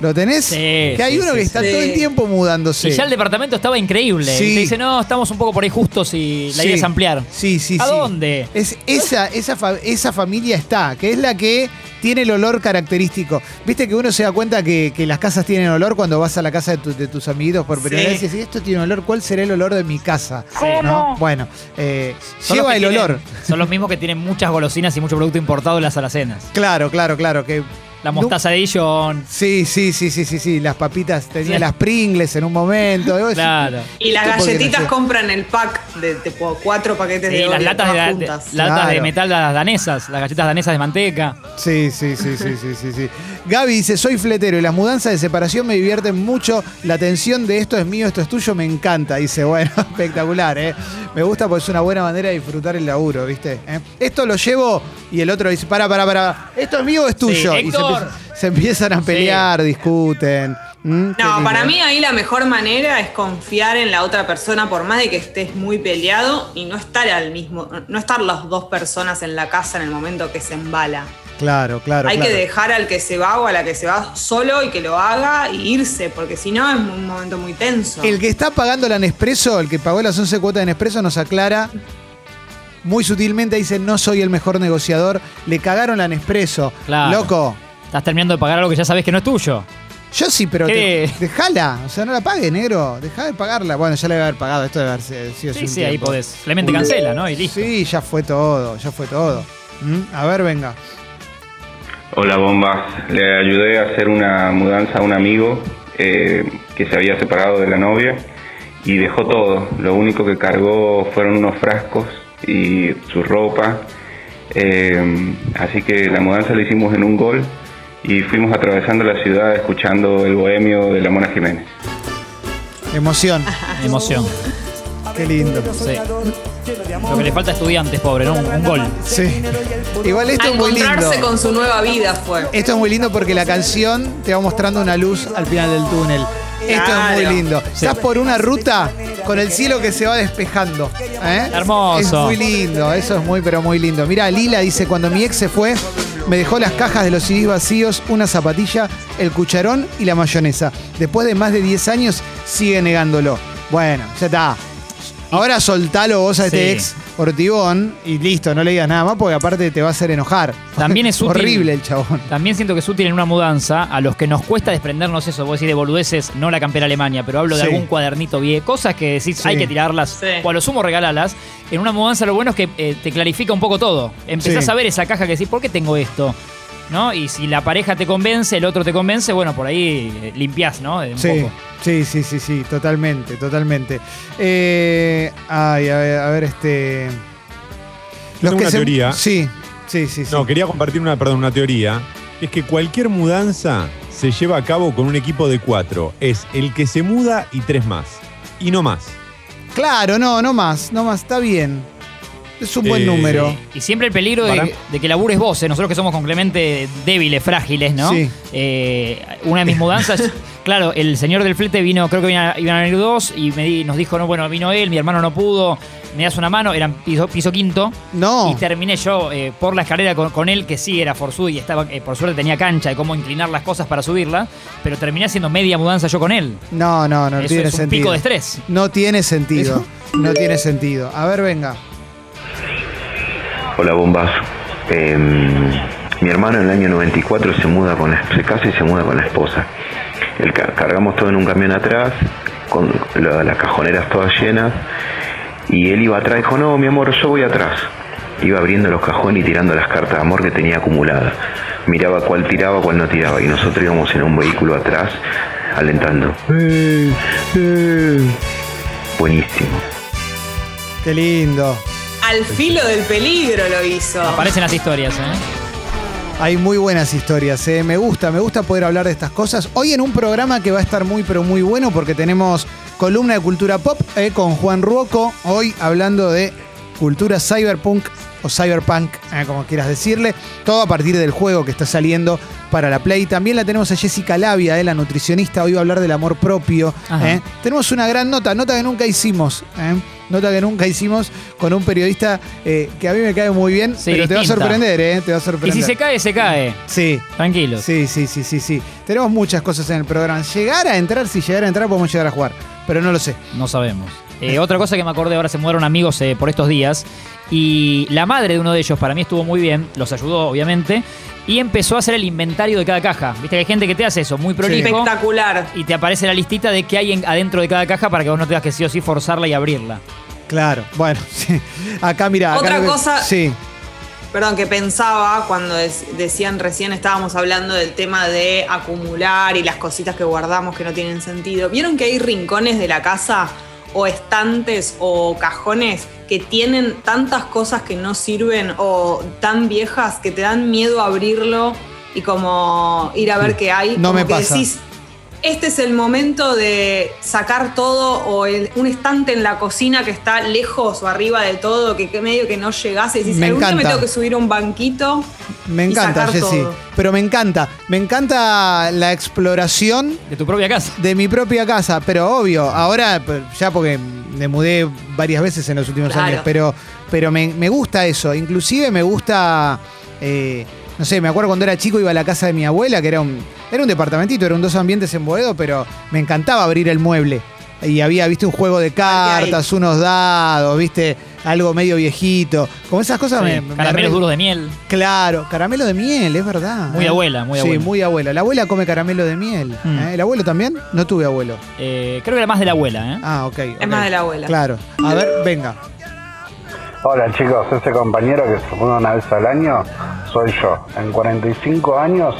B: ¿Lo tenés?
C: Sí,
B: que hay
C: sí,
B: uno
C: sí,
B: que está
D: Sí.
B: todo el tiempo mudándose.
C: Y ya el departamento estaba increíble.
B: Sí.
C: Y te dice, no, estamos un poco por ahí justos y la
B: Sí.
C: idea es ampliar.
B: Sí, sí,
C: ¿A
B: sí.
C: dónde?
B: Es esa, esa, fa- esa familia está, que es la que tiene el olor característico. Viste que uno se da cuenta que, que las casas tienen olor cuando vas a la casa de, tu- de tus amiguitos por primera
D: Sí.
B: vez y decís, esto tiene olor, ¿cuál será el olor de mi casa? ¿No? Bueno, eh, lleva el
C: tienen-
B: olor.
C: Son los mismos que tienen muchas golosinas y mucho producto importado en las alacenas.
B: Claro, claro, claro. Que
C: La mostaza de Dijon.
B: Sí, sí, sí, sí, sí, sí. Las papitas, tenía
C: Sí.
B: las Pringles en un momento.
C: Claro.
D: Y las
B: ¿Esto por qué
D: galletitas compran el pack de tipo cuatro paquetes
C: Sí,
D: de
C: las latas, de, de- latas de metal las danesas, las galletas danesas de manteca.
B: Sí, sí, sí, sí, sí, sí, sí. Gaby dice, soy fletero y las mudanzas de separación me divierten mucho. La tensión de esto es mío, esto es tuyo, me encanta. Dice, bueno, espectacular, ¿eh? Me gusta porque es una buena manera de disfrutar el laburo, ¿viste? ¿Eh? Esto lo llevo y el otro dice, para, para, para, ¿esto es mío o es tuyo? y se,
C: Héctor.
B: Se empiezan a pelear, discuten. ¿Mm?
D: No, para mí ahí la mejor manera es confiar en la otra persona, por más de que estés muy peleado y no estar al mismo, no estar las dos personas en la casa en el momento que se embala.
B: Claro, claro.
D: Hay
B: claro.
D: que dejar al que se va o a la que se va solo y que lo haga y irse, porque si no es un momento muy tenso.
B: El que está pagando la Nespresso, el que pagó las 11 cuotas de Nespresso, nos aclara muy sutilmente, dice, no soy el mejor negociador, le cagaron la Nespresso.
C: Claro.
B: Loco,
C: Estás terminando de pagar algo que ya sabes que no es tuyo.
B: yo sí, pero te- dejala, o sea, no la pague, negro, dejá de pagarla. Bueno, ya le debe haber pagado, esto debe haber sido
C: Sí, sí, ahí podés. Clemente cancela, ¿no? Y listo.
B: Sí, ya fue todo, ya fue todo. ¿Mm? A ver, venga.
G: Hola bombas, le ayudé a hacer una mudanza a un amigo eh, que se había separado de la novia y dejó todo. Lo único que cargó fueron unos frascos y su ropa. Eh, así que la mudanza la hicimos en un gol y fuimos atravesando la ciudad escuchando el bohemio de la Mona Jiménez.
B: Emoción,
C: Emoción.
B: qué lindo.
C: Sí. Lo que le falta a estudiantes, pobre, ¿no? Un, un gol.
B: Sí. Igual esto
D: a
B: es muy lindo.
D: encontrarse con su nueva vida fue.
B: Esto es muy lindo porque la canción te va mostrando una luz al final del túnel. Esto es muy lindo. Estás por una ruta con el cielo que se va despejando. ¿eh?
C: Hermoso.
B: Es muy lindo, eso es muy, pero muy lindo. Mira, Lila dice, cuando mi ex se fue, me dejó las cajas de los CDs vacíos, una zapatilla, el cucharón y la mayonesa. Después de más de 10 años, sigue negándolo. Bueno, ya está. Ahora soltalo vos a este
C: Sí.
B: ex Ortibón y listo, no le digas nada más porque aparte te va a hacer enojar.
C: También es útil.
B: Horrible el chabón.
C: También siento que es útil en una mudanza a los que nos cuesta desprendernos eso. Vos decís de boludeces, no la campera Alemania, pero hablo de
B: Sí.
C: algún cuadernito viejo. Cosas que decís,
B: Sí.
C: hay que tirarlas
D: Sí.
C: o a lo sumo regalalas. En una mudanza lo bueno es que eh, te clarifica un poco todo. Empezás
B: Sí.
C: a ver esa caja que decís, ¿por qué tengo esto? ¿No? Y si la pareja te convence, el otro te convence, bueno, por ahí eh, limpiás, ¿no? Un
B: Sí,
C: poco.
B: sí, sí, sí, sí, totalmente, totalmente. Eh, ay, a ver, a ver, este.
A: Tengo una teoría.
B: Sí, sí, sí, sí.
A: No, quería compartir una, perdón, una teoría. Es que cualquier mudanza se lleva a cabo con un equipo de cuatro. Es el que se muda y tres más. Y no más.
B: Claro, no, no más, no más, está bien. Es un buen
A: Eh,
B: número.
C: Y siempre el peligro
A: Para-
C: de, de que labures vos, ¿eh? nosotros que somos con Clemente débiles, frágiles, ¿no?
B: Sí.
C: Eh, una de mis mudanzas, claro, el señor del flete vino, creo que iban a, iban a venir dos y me di- nos dijo, no, bueno, vino él, mi hermano no pudo, me das una mano, eran piso, piso quinto.
B: No.
C: Y terminé yo eh, por la escalera con, con él, que sí era forzudo y estaba, eh, por suerte tenía cancha de cómo inclinar las cosas para subirla, pero terminé haciendo media mudanza yo con él.
B: No, no, no
C: Eso
B: tiene
C: es un
B: sentido.
C: pico de estrés.
B: No tiene sentido. No tiene sentido. A ver, venga.
H: Hola bombas. Eh, mi hermano en el año 94 se muda con la- se casa y se muda con la esposa. El cargamos todo en un camión atrás, con la- las cajoneras todas llenas, y él iba atrás, dijo, no, mi amor, yo voy atrás. Iba abriendo los cajones y tirando las cartas de amor que tenía acumuladas. Miraba cuál tiraba, cuál no tiraba, y nosotros íbamos en un vehículo atrás, alentando. "Eh, eh". Buenísimo.
B: Qué lindo.
D: Al filo del peligro lo hizo.
C: Aparecen las historias, ¿eh?
B: Hay muy buenas historias, ¿eh? me gusta, me gusta poder hablar de estas cosas. Hoy en un programa que va a estar muy, pero muy bueno porque tenemos columna de cultura pop ¿eh? con Juan Ruoco, hoy hablando de cultura cyberpunk o cyberpunk, ¿eh? como quieras decirle, todo a partir del juego que está saliendo para la Play. También la tenemos a Jessica Labia, ¿eh? la nutricionista, hoy va a hablar del amor propio. ¿eh? Tenemos una gran nota, nota que nunca hicimos. ¿eh? Nota que nunca hicimos con un periodista que a mí me cae muy bien,
C: Sí,
B: pero te va a sorprender, ¿eh? Te va a
C: Y
B: sorprender.
C: si se cae, se cae.
B: Sí,
C: Tranquilos.
B: Sí, sí, sí, sí, sí. Tenemos muchas cosas en el programa. Llegar a entrar, si llegar a entrar, podemos llegar a jugar. Pero no lo sé.
C: No sabemos. Eh, otra cosa que me acordé, ahora se mudaron amigos eh, por estos días y la madre de uno de ellos para mí estuvo muy bien, los ayudó obviamente, y empezó a hacer el inventario de cada caja. Viste que hay gente que te hace eso, muy prolijo,
D: Espectacular.
C: y te aparece la listita de qué hay en- adentro de cada caja para que vos no tengas que sí o sí forzarla y abrirla.
B: Claro, bueno, sí. Acá, mira. acá
D: Otra cosa-
B: Sí,
D: Perdón, que pensaba cuando decían recién estábamos hablando del tema de acumular y las cositas que guardamos que no tienen sentido. ¿Vieron que hay rincones de la casa o estantes o cajones que tienen tantas cosas que no sirven o tan viejas que te dan miedo abrirlo y como ir a ver qué hay?
B: No
D: Como
B: me
D: que
B: pasa.
D: decís, este es el momento de sacar todo o el- un estante en la cocina que está lejos o arriba de todo, que, que medio que no llegás y decís,
B: Me
D: día me
B: encanta.
D: tengo que subir a un banquito.
B: me encanta, Jessy. Pero me encanta. Me encanta la exploración
C: De tu propia casa.
B: de mi propia casa. Pero obvio, ahora pues, ya porque me mudé varias veces en los últimos
D: Claro.
B: años. Pero, pero me, me gusta eso. Inclusive me gusta. eh, no sé, me acuerdo cuando era chico iba a la casa de mi abuela, que era un, era un departamentito, eran dos ambientes en Boedo, pero me encantaba abrir el mueble. Y había, viste, un juego de cartas, unos dados, viste, algo medio viejito. Como esas cosas me, me-
C: Caramelos
B: me-
C: duros de miel.
B: Claro, caramelo de miel, es verdad.
C: Muy
B: ¿eh?
C: abuela, muy
B: Sí,
C: abuela.
B: muy abuela. La abuela come caramelo de miel.
C: Mm.
B: ¿eh? ¿El abuelo también? No tuve abuelo.
C: Eh, creo que era más de la abuela, ¿eh?
B: Ah, ok. ok.
D: Es más de la abuela.
B: Claro. A ver, venga.
I: Hola chicos, ese compañero que se muda una vez al año soy yo. En 45 años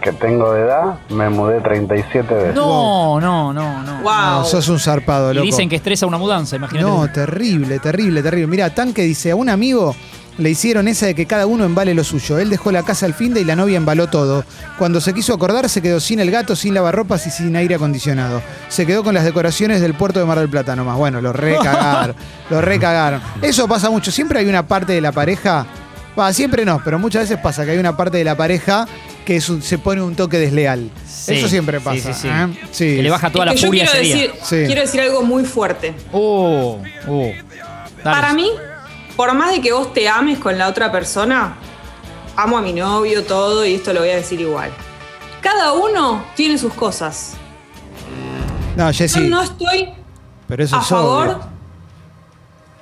I: que tengo de edad, me mudé 37 veces.
C: No, no, no, no.
D: Wow.
B: No, sos un zarpado,
C: Y
B: loco.
C: dicen que estresa una mudanza, imagínate.
B: No, terrible, terrible, terrible. Mira, Tanque dice, a un amigo le hicieron esa de que cada uno embale lo suyo. Él dejó la casa al fin de y la novia embaló todo. Cuando se quiso acordar, se quedó sin el gato, sin lavarropas y sin aire acondicionado. Se quedó con las decoraciones del puerto de Mar del Plata nomás. Bueno, lo recagaron, lo recagaron. Eso pasa mucho. Siempre hay una parte de la pareja, va, siempre no, pero muchas veces pasa que hay una parte de la pareja que es un- se pone un toque desleal.
C: Sí,
B: Eso siempre pasa.
C: sí, sí.
B: ¿eh? Sí.
C: Que le baja toda
D: Es que
C: la
D: yo
C: furia
D: quiero
C: ese día.
D: decir,
B: Sí.
D: quiero decir algo muy fuerte.
C: Uh, uh. Dale.
D: Para mí, por más de que vos te ames con la otra persona, amo a mi novio, todo, y esto lo voy a decir igual. Cada uno tiene sus cosas.
B: No,
D: Yo
B: Jessy,
D: no estoy
B: pero eso
D: a
B: es
D: favor.
B: obvio.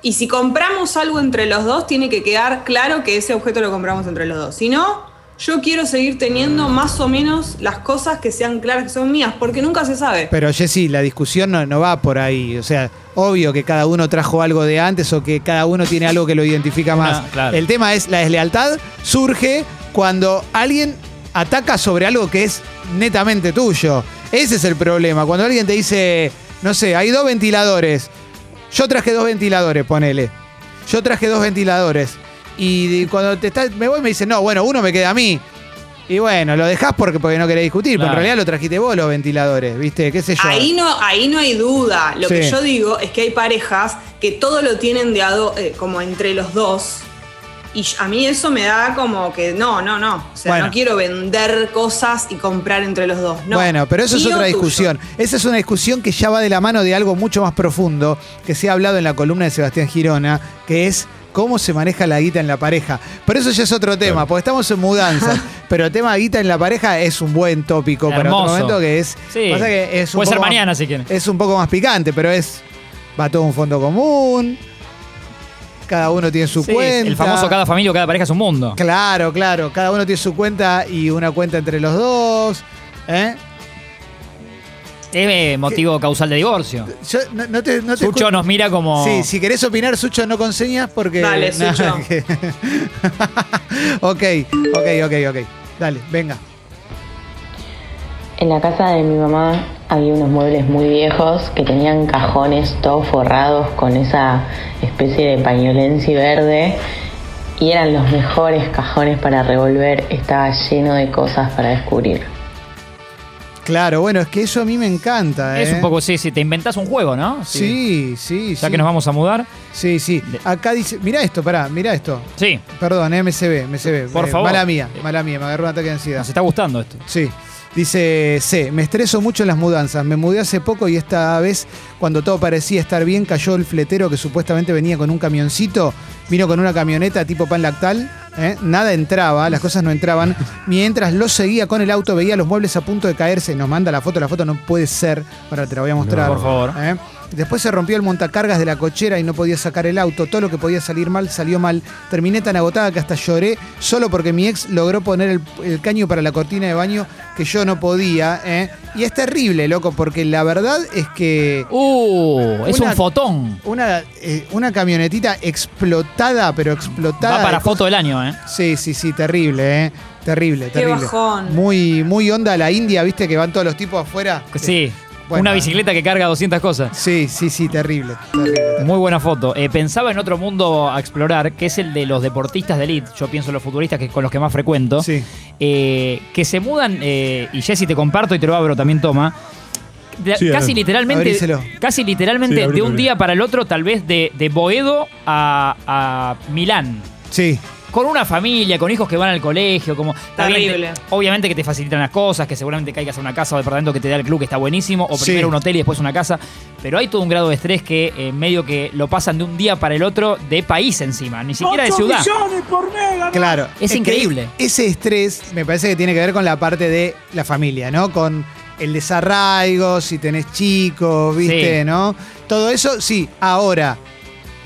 D: Y si compramos algo entre los dos, tiene que quedar claro que ese objeto lo compramos entre los dos. Si no, yo quiero seguir teniendo más o menos las cosas que sean claras que son mías, porque nunca se sabe.
B: Pero Jessy, la discusión no, no va por ahí. O sea, obvio que cada uno trajo algo de antes o que cada uno tiene algo que lo identifica más.
C: Claro.
B: El tema es la deslealtad surge cuando alguien ataca sobre algo que es netamente tuyo. Ese es el problema. Cuando alguien te dice, no sé, hay dos ventiladores. Yo traje dos ventiladores, ponele. Yo traje dos ventiladores. Y cuando te está, me voy me dice, no, bueno, uno me queda a mí. Y bueno, lo dejás porque, porque no querés discutir, pero en realidad lo trajiste vos los ventiladores, ¿viste? ¿Qué sé yo?
D: Ahí no, ahí no hay duda. Lo que yo digo es que hay parejas que todo lo tienen de ado- eh, como entre los dos. Y a mí eso me da como que no, no, no. O sea,
B: Bueno.
D: no quiero vender cosas y comprar entre los dos. No.
B: Bueno, pero eso es otra
D: tuyo.
B: discusión. Esa es una discusión que ya va de la mano de algo mucho más profundo que se ha hablado en la columna de Sebastián Girona, que es cómo se maneja la guita en la pareja. Pero eso ya es otro tema, porque estamos en mudanzas. pero el tema guita en la pareja es un buen tópico para otro
C: Hermoso.
B: momento que es.
C: Sí.
B: pasa que es un
C: Puede ser
B: poco más-
C: mañana si quieren.
B: Es un poco más picante, pero es. Va todo un fondo común. Cada uno tiene su
C: Sí,
B: cuenta.
C: el famoso cada familia o cada pareja es un mundo.
B: Claro, claro. Cada uno tiene su cuenta y una cuenta entre los dos. ¿Eh?
C: Es eh, motivo causal de divorcio.
B: Yo no, no te, no te
C: Sucho nos mira como.
B: Sí, si querés opinar, Sucho, no con señas porque.
D: Dale, Sucho.
B: que- ok, ok, ok, ok. Dale, venga.
J: En la casa de mi mamá había unos muebles muy viejos que tenían cajones todos forrados con esa especie de pañolensi verde y eran los mejores cajones para revolver, estaba lleno de cosas para descubrir.
B: Claro, bueno, es que eso a mí me encanta.
C: Es
B: ¿eh?
C: un poco, sí, sí, te inventas un juego, ¿no?
B: Sí, sí,
C: Ya
B: sí.
C: que nos vamos a mudar.
B: Sí, sí. Acá dice. Mira esto, pará, mira esto.
C: Sí,
B: Perdón, eh, MCB, MCB.
C: Por
B: Eh,
C: favor.
B: Mala mía, mala mía, me agarró un ataque de ansiedad.
C: nos está gustando esto.
B: Sí. Dice C, me estreso mucho en las mudanzas. Me mudé hace poco y esta vez, cuando todo parecía estar bien, cayó el fletero que supuestamente venía con un camioncito. Vino con una camioneta tipo pan lactal. ¿eh? Nada entraba, las cosas no entraban. Mientras lo seguía con el auto, veía los muebles a punto de caerse. Nos manda la foto, la foto no puede ser. Ahora te la voy a mostrar.
C: por favor.
B: ¿eh? Después se rompió el montacargas de la cochera y no podía sacar el auto. Todo lo que podía salir mal salió mal. Terminé tan agotada que hasta lloré solo porque mi ex logró poner el, el caño para la cortina de baño que yo no podía. ¿eh? Y es terrible, loco, porque la verdad es que
C: Uh, es un fotón.
B: una, eh, una camionetita explotada, pero explotada.
C: Va para
B: de
C: foto del año, ¿eh?
B: Sí, sí, sí, terrible, ¿eh? Terrible,
D: Qué
B: terrible.
D: bajón.
B: Muy, muy onda la India, viste, que van todos los tipos afuera.
C: Sí.
B: Bueno.
C: Una bicicleta que carga 200 cosas.
B: Sí, sí, sí, terrible. terrible, terrible.
C: Muy buena foto. Eh, pensaba en otro mundo a explorar, que es el de los deportistas de elite. Yo pienso en los futuristas que con los que más frecuento.
B: Sí.
C: eh, que se mudan, eh, y Jessy te comparto y te lo abro también, toma. de-
A: Sí,
C: casi literalmente, casi literalmente
A: Sí, abrí,
C: de un día para el otro, tal vez de, de Boedo a, a Milán.
B: Sí.
C: Con una familia, con hijos que van al colegio, como.
D: Terrible.
C: te- obviamente que te facilitan las cosas, que seguramente caigas a una casa o departamento que te da el club, que está buenísimo, o
B: Sí.
C: primero un hotel y después una casa. Pero hay todo un grado de estrés que eh, medio que lo pasan de un día para el otro de país encima, ni siquiera de ciudad.
B: Claro.
C: Es
B: que
C: increíble.
B: Ese estrés me parece que tiene que ver con la parte de la familia, ¿no? Con el desarraigo, si tenés chicos, ¿viste?
C: Sí.
B: ¿No? Todo eso, sí. Ahora,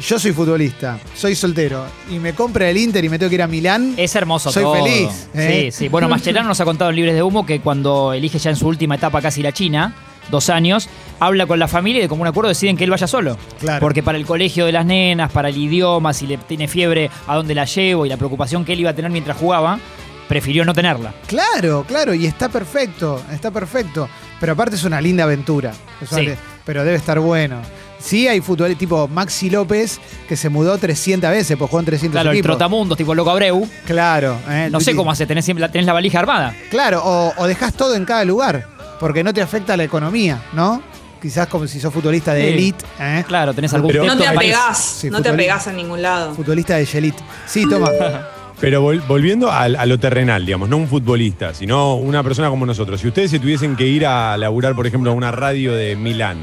B: yo soy futbolista, soy soltero y me compra el Inter y me tengo que ir a Milán.
C: Es hermoso
B: Soy
C: todo.
B: feliz, ¿eh?
C: Sí, sí. Bueno, Mascherano nos ha contado en Libres de Humo que cuando elige ya en su última etapa casi la China, dos años, habla con la familia y de común acuerdo deciden que él vaya solo.
B: Claro.
C: Porque para el colegio de las nenas, para el idioma, si le tiene fiebre, a dónde la llevo y la preocupación que él iba a tener mientras jugaba, prefirió no tenerla.
B: Claro, claro, y está perfecto, está perfecto. Pero aparte es una linda aventura.
C: Sí.
B: Pero debe estar bueno. Sí, hay futbolistas tipo Maxi López que se mudó 300 veces, pues jugó en 300
C: Claro, el
B: equipos.
C: trotamundos tipo Loco Abreu.
B: Claro. eh,
C: No sé cómo hace, tenés, siempre la, tenés la valija armada.
B: Claro, o, o dejás todo en cada lugar, porque no te afecta la economía, ¿no? Quizás como si sos futbolista de
C: Sí.
B: elite, ¿eh?
C: Claro, tenés algún
A: Pero-
D: No te apegás,
B: Sí,
D: no te apegás a ningún lado.
B: futbolista de elite. Sí, toma.
A: Pero vol- volviendo al- a, lo terrenal, digamos, no un futbolista, sino una persona como nosotros. Si ustedes se tuviesen que ir a laburar, por ejemplo, a una radio de Milán,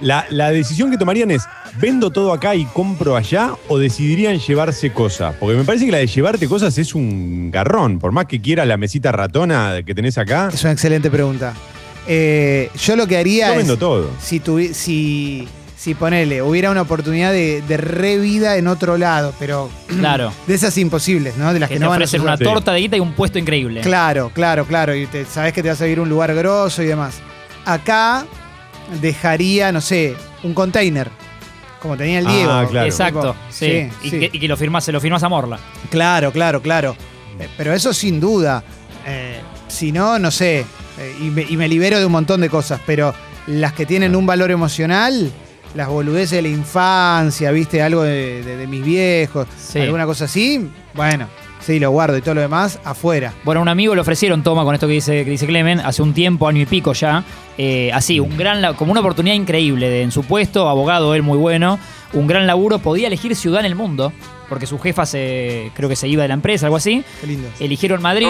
A: la, la decisión que tomarían es, ¿vendo todo acá y compro allá? ¿O decidirían llevarse cosas? Porque me parece que la de llevarte cosas es un garrón. Por más que quieras la mesita ratona que tenés acá,
B: es una excelente pregunta. Eh, yo lo que haría
A: yo
B: es.
A: vendo todo.
B: si, tuvi- si, si ponele, hubiera una oportunidad de, de revida en otro lado, pero
C: Claro.
B: de esas imposibles, ¿no? De las
C: Que,
B: que,
C: te
B: no van a
C: ofrecen una torta de guita y un puesto increíble.
B: Claro, claro, claro. Y te, sabes que te vas a ir a un lugar grosso y demás. Acá dejaría, no sé, un container. Como tenía el
A: Ah,
B: Diego.
A: claro.
C: Exacto,
B: Tipo,
C: sí.
B: sí,
C: y,
B: sí.
C: Que, y que lo firmas, se lo firmas a Morla.
B: Claro, claro, claro. Eh, Pero eso sin duda. Eh, si no, no sé. Eh, y, me, y me libero de un montón de cosas. Pero las que tienen un valor emocional, las boludeces de la infancia, viste, algo de, de- de mis viejos,
C: Sí.
B: alguna cosa así, bueno, sí, lo guardo y todo lo demás afuera.
C: Bueno, a un amigo le ofrecieron, toma con esto que dice, que dice Clemen, hace un tiempo, año y pico ya, eh, así, un gran, como una oportunidad increíble de, en su puesto, abogado él muy bueno, un gran laburo, podía elegir ciudad en el mundo, porque su jefa se, creo que se iba de la empresa, algo así,
B: Qué lindo.
C: eligieron Madrid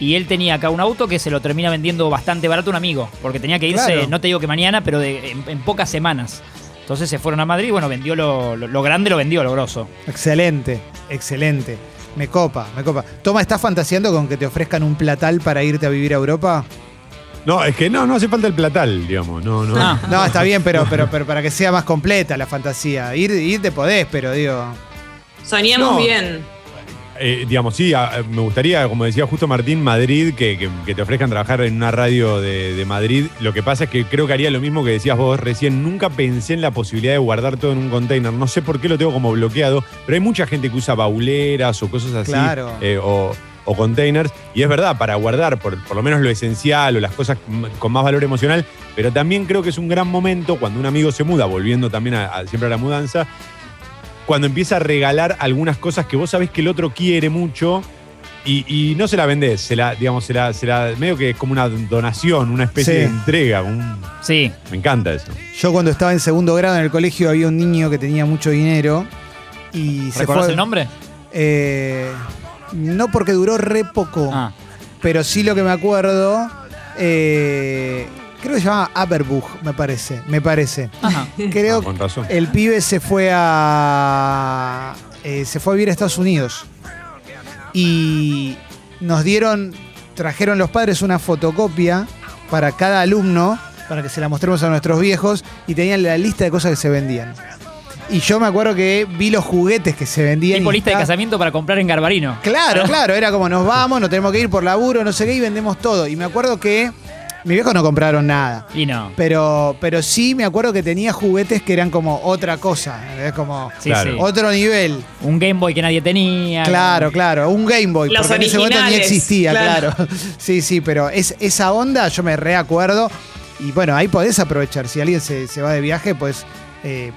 C: y él tenía acá un auto que se lo termina vendiendo bastante barato a un amigo, porque tenía que irse,
B: Claro.
C: no te digo que mañana, pero de- en, en pocas semanas. Entonces se fueron a Madrid, bueno, vendió lo, lo- lo grande, lo vendió, lo grosso.
B: Excelente, excelente. Me copa, me copa. Toma, ¿estás fantaseando con que te ofrezcan un platal para irte a vivir a Europa?
A: No, es que no, no hace falta el platal, digamos. No, no.
C: Ah.
B: No, está bien, pero, pero, pero para que sea más completa la fantasía. Ir, ir te podés, pero digo.
D: Soñemos
A: No.
D: bien.
A: Eh, digamos, sí, a- me gustaría, como decía justo Martín, Madrid, que, que- que te ofrezcan trabajar en una radio de, de Madrid. Lo que pasa es que creo que haría lo mismo que decías vos recién. Nunca pensé en la posibilidad de guardar todo en un container. No sé por qué lo tengo como bloqueado, pero hay mucha gente que usa bauleras o cosas así.
B: Claro.
A: eh, o, o containers. Y es verdad, para guardar por, por lo menos lo esencial o las cosas con más valor emocional. Pero también creo que es un gran momento cuando un amigo se muda, volviendo también a- a- siempre a la mudanza, cuando empieza a regalar algunas cosas que vos sabés que el otro quiere mucho y, y no se la vendés, se la, digamos, se la, se la- medio que es como una donación, una especie
B: Sí.
A: de entrega. un-
C: Sí,
A: me encanta eso.
B: Yo cuando estaba en segundo grado en el colegio había un niño que tenía mucho dinero y se
C: ¿recordás
B: fue.
C: el nombre?
B: Eh, no porque duró re poco,
C: Ah,
B: pero sí lo que me acuerdo. eh, creo que se llamaba Aberbuch, me parece. Me parece.
C: ajá.
B: Creo
A: Ah, con razón.
B: El pibe se fue a. eh, se fue a vivir a Estados Unidos. Y nos dieron. Trajeron los padres una fotocopia para cada alumno, para que se la mostremos a nuestros viejos, y tenían la lista de cosas que se vendían. Y yo me acuerdo que vi los juguetes que se vendían.
C: Tipo
B: y
C: lista de casamiento para comprar en Garbarino.
B: Claro, claro, era como nos vamos, nos tenemos que ir por laburo, no sé qué, y vendemos todo. Y me acuerdo que mis viejos no compraron nada.
C: Y no.
B: Pero, pero sí me acuerdo que tenía juguetes que eran como otra cosa. Es como
C: Sí,
A: Claro.
C: sí.
B: otro nivel.
C: Un Game Boy que nadie tenía.
B: Claro, claro. Un Game Boy.
D: Los
B: porque en ese momento ni
D: originales,
B: existía,
D: claro.
B: claro. Sí, sí, pero es, esa onda yo me reacuerdo. Y bueno, ahí podés aprovechar. Si alguien se, se va de viaje, pues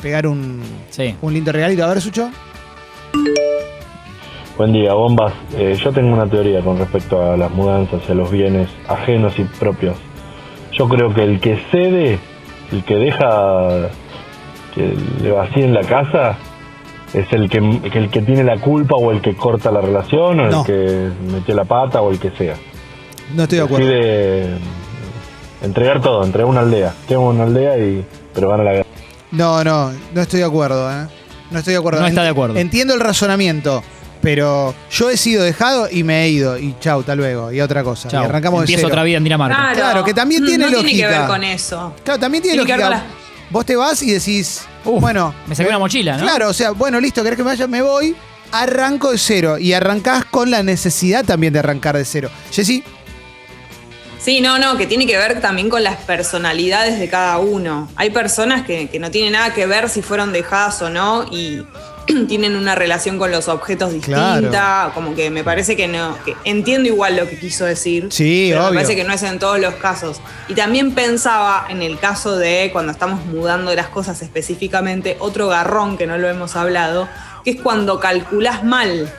B: pegar un,
C: Sí.
B: un lindo regalito. A ver, Sucho.
K: Buen día, bombas. Eh, yo tengo una teoría con respecto a las mudanzas y a los bienes ajenos y propios. Yo creo que el que cede, el que deja que le vacíen la casa, es el que, el que tiene la culpa o el que corta la relación o
B: No.
K: el que metió la pata o el que sea.
B: No estoy de acuerdo.
K: Decide entregar todo, entregar una aldea. Tengo una aldea y pero gana la guerra.
B: No, no, no estoy de acuerdo, ¿eh? No estoy de acuerdo.
C: No está de acuerdo.
B: Entiendo el razonamiento, pero yo he sido dejado y me he ido. Y chau, hasta luego. Y otra cosa.
C: Chau,
B: y arrancamos de
C: empieza
B: cero.
C: otra vida en Dinamarca.
D: Claro,
B: Claro, que también
D: Mm,
B: tiene
D: no
B: lógica.
D: tiene que ver con eso.
B: Claro, también tiene,
D: Tiene que ver
B: lógica.
D: con
B: Vos te vas y decís,
C: Uf,
B: bueno.
C: me saqué una mochila, ¿no?
B: Claro, o sea, bueno, listo, querés que me vaya, me voy. Arranco de cero. Y arrancás con la necesidad también de arrancar de cero. Jessy,
D: Sí, no, no, que tiene que ver también con las personalidades de cada uno. Hay personas que, que no tienen nada que ver si fueron dejadas o no y tienen una relación con los objetos distinta.
B: Claro.
D: Como que me parece que no. que entiendo igual lo que quiso decir.
B: Sí,
D: pero
B: obvio.
D: Me parece que no es en todos los casos. Y también pensaba en el caso de cuando estamos mudando las cosas específicamente, otro garrón que no lo hemos hablado, que es cuando calculás mal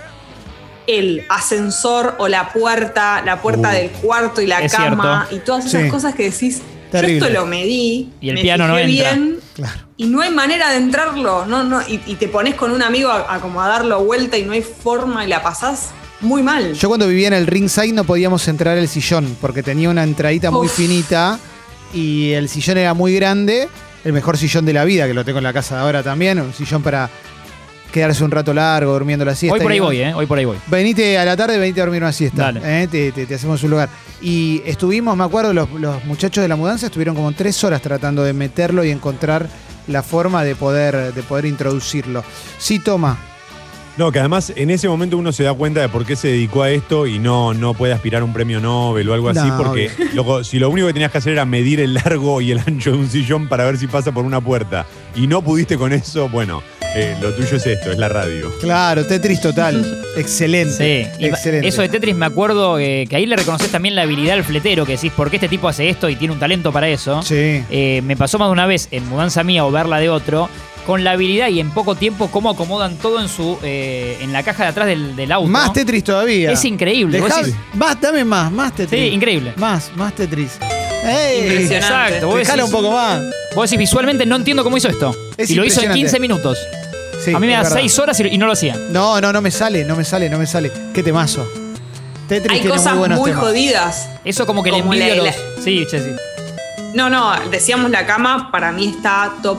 D: el ascensor o la puerta, la puerta
C: Uh,
D: del cuarto y la cama
C: cierto.
D: y todas esas
B: Sí.
D: cosas que decís,
B: Terrible.
D: yo esto lo medí,
C: Y el
D: me
C: piano no entra.
D: bien
B: claro.
D: Y no hay manera de entrarlo, no, no, y, y te pones con un amigo a, a como a darlo vuelta y no hay forma y la pasás muy mal.
B: Yo cuando vivía en el ringside no podíamos entrar al sillón porque tenía una entradita muy
D: Uf.
B: finita y el sillón era muy grande, el mejor sillón de la vida, que lo tengo en la casa de ahora también, un sillón para quedarse un rato largo durmiendo la siesta.
C: Hoy por ahí voy, ¿eh? Hoy por ahí voy.
B: Venite a la tarde, venite a dormir una siesta.
C: Dale.
B: ¿eh? Te, te- te hacemos un lugar. Y estuvimos, me acuerdo, los, los muchachos de la mudanza estuvieron como tres horas tratando de meterlo y encontrar la forma de poder, de poder introducirlo. Sí, toma.
A: No, que además en ese momento uno se da cuenta de por qué se dedicó a esto y no, no puede aspirar a un premio Nobel o algo así, porque loco, si lo único que tenías que hacer era medir el largo y el ancho de un sillón para ver si pasa por una puerta y no pudiste con eso, bueno, eh, lo tuyo es esto, es la radio.
B: Claro, Tetris total. Excelente.
C: Sí, y
B: Excelente.
C: eso de Tetris me acuerdo eh, que ahí le reconoces también la habilidad al fletero, que decís, ¿por qué este tipo hace esto y tiene un talento para eso?
B: Sí.
C: Eh, me pasó más de una vez en mudanza mía o verla de otro, con la habilidad y en poco tiempo cómo acomodan todo en su eh, en la caja de atrás del, del auto.
B: Más Tetris todavía.
C: Es increíble.
B: Dejá-
C: decís-
B: más, dame más, más Tetris.
C: Sí, increíble.
B: Más, más Tetris. ¡Ey!
D: Impresionante.
C: Exacto.
B: Dejala un poco más.
C: vos decís, visualmente no entiendo cómo hizo esto.
B: Es
C: y lo hizo en
B: impresionante.
C: 15 minutos.
B: Sí,
C: a mí me
B: es
C: da
B: verdad.
C: 6 horas y, y no lo hacía.
B: No, no, no me sale, no me sale, no me sale. Qué temazo. Tetris
D: Hay
B: tiene
D: cosas
B: muy
D: muy,
B: buenos temas.
D: jodidas.
C: Eso como que
D: Como
C: le envidio
D: la-
C: a los. Sí, Chessy.
D: No, no, decíamos la cama, para mí está top,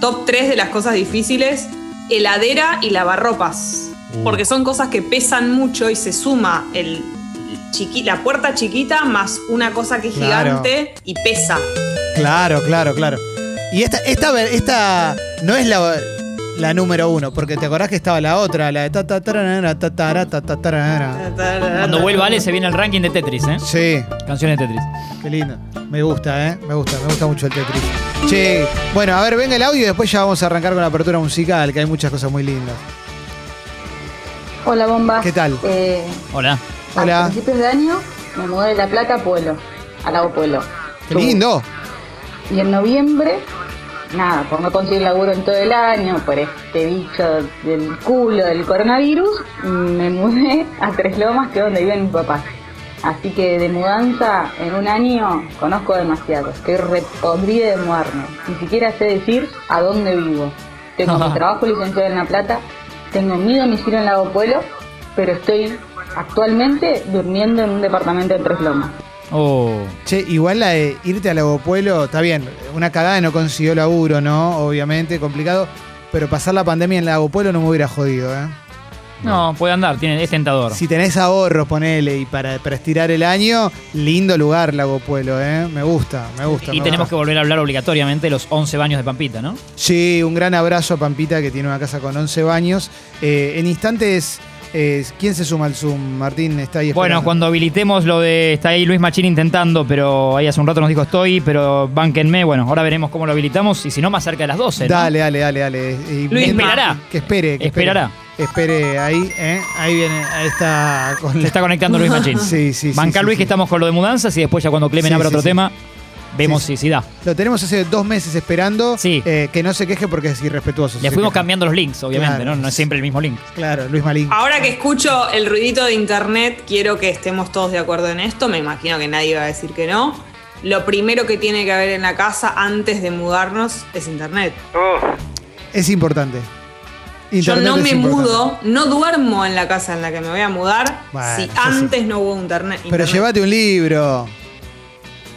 D: top 3 de las cosas difíciles. Heladera y lavarropas.
B: Uh.
D: Porque son cosas que pesan mucho y se suma el chiqui- la puerta chiquita más una cosa que es
B: Claro.
D: gigante y pesa.
B: Claro, claro, claro. Y esta, esta, ver- esta no es la, la número uno, porque te acordás que estaba la otra, la de ta ta tarara, ta tara, ta ta tarara.
C: Cuando vuelva Ale se viene el ranking de Tetris, ¿eh?
B: Sí,
C: Canciones de Tetris.
B: qué lindo. Me gusta, ¿eh? Me gusta, me gusta mucho el Tetris. Che, bueno, a ver, venga el audio y después ya vamos a arrancar con la apertura musical, que hay muchas cosas muy lindas.
L: Hola, bomba.
B: ¿Qué tal?
L: Eh,
C: Hola.
B: Hola.
L: A principios de año me mudé de La Plata a Pueblo, al lago Pueblo.
B: Qué lindo.
L: Y en noviembre, nada, por no conseguir laburo en todo el año, por este bicho del culo del coronavirus, me mudé a Tres Lomas, que es donde viven mis papás. Así que de mudanza en un año conozco demasiado. Estoy repodrida de mudarme. Ni siquiera sé decir a dónde vivo. Tengo mi trabajo licenciado en La Plata, tengo mi domicilio en Lago Pueblo, pero estoy actualmente durmiendo en un departamento de Tres Lomas.
C: Oh.
B: Che, igual la de irte a Lago Pueblo, está bien, una cagada no consiguió laburo, ¿no? Obviamente, complicado. Pero pasar la pandemia en Lago Pueblo no me hubiera jodido, ¿eh?
C: No, puede andar, tiene, es tentador.
B: Si tenés ahorros, ponele, y para, para estirar el año, lindo lugar Lago Pueblo, ¿eh? Me gusta, me gusta.
C: Y
B: me
C: tenemos
B: gusta.
C: que volver a hablar obligatoriamente de los 11 baños de Pampita, ¿no?
B: Sí, un gran abrazo a Pampita, que tiene una casa con 11 baños. Eh, en instantes, eh, ¿quién se suma al Zoom? Martín está ahí
C: Bueno,
B: esperando.
C: cuando habilitemos lo de. Está ahí Luis Machín intentando, pero ahí hace un rato nos dijo estoy, pero bánquenme. Bueno, ahora veremos cómo lo habilitamos y si no, más cerca de las 12. ¿no?
B: Dale, dale, dale, dale. Y
C: Luis esperará.
B: Que espere, que
C: Esperará.
B: Espere, Espere ahí, ¿eh? Ahí viene, ahí está. Con
C: Se está conectando Luis Machín.
B: Sí, sí, sí.
C: Banca
B: sí,
C: Luis
B: sí.
C: que estamos con lo de mudanzas y después ya cuando Clemen
B: Sí,
C: abra otro tema, vemos
B: Sí,
C: si, si da.
B: Lo tenemos hace dos meses esperando. eh, que no se queje porque es irrespetuoso.
C: Le fuimos cambiando los links, obviamente,
B: Claro.
C: ¿no? No es siempre el mismo link.
B: Claro, Luis Malín.
D: Ahora que escucho el ruidito de internet, quiero que estemos todos de acuerdo en esto. Me imagino que nadie va a decir que no. Lo primero que tiene que haber en la casa antes de mudarnos es internet.
B: Es importante.
D: Yo no me
B: importante.
D: mudo, no duermo en la casa en la que me voy a mudar
B: Bueno,
D: si antes no hubo internet.
B: Pero
D: internet.
B: llévate un libro.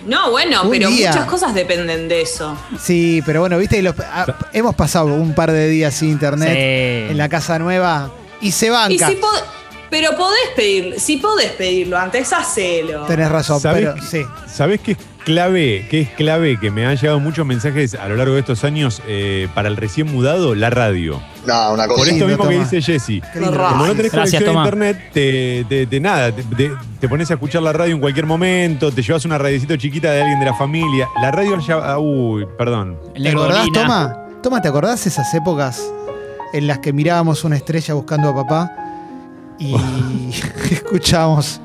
D: No, bueno,
B: Un
D: pero
B: día.
D: muchas cosas dependen de eso.
B: Sí, pero bueno, viste, los- ah, hemos pasado un par de días sin internet
C: Sí.
B: en la casa nueva y se
D: Y
B: banca.
D: si pod- pero podés pedirlo, si podés pedirlo antes, hacelo.
B: Tenés razón,
A: ¿Sabés
B: pero sí.
A: ¿Sabés qué es clave? ¿Qué es clave? Que me han llegado muchos mensajes a lo largo de estos años eh, para el recién mudado, la radio.
M: No, una cosa.
A: Por esto mismo que dice
B: lindo.
A: Como no tenés
C: Gracias,
A: conexión a internet, te, te- te- nada, te, pones a escuchar la radio en cualquier momento, te llevas una radiocito chiquita de alguien de la familia. La radio ya. Uy, perdón.
B: ¿Te acordás. Toma? Toma, ¿te acordás esas épocas en las que mirábamos una estrella buscando a papá y escuchábamos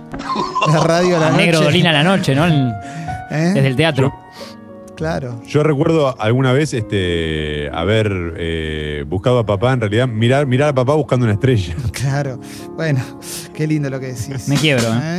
B: la radio a la
C: El
B: noche?
C: negro Dolina a la noche, ¿no? En-
B: ¿Eh?
C: Desde el teatro.
B: Claro.
A: Yo recuerdo alguna vez este, haber eh, buscado a papá, en realidad, mirar, mirar a papá buscando una estrella.
B: Claro. Bueno, qué lindo lo que decís.
C: Me quiebro, ¿eh?
B: ¿Eh?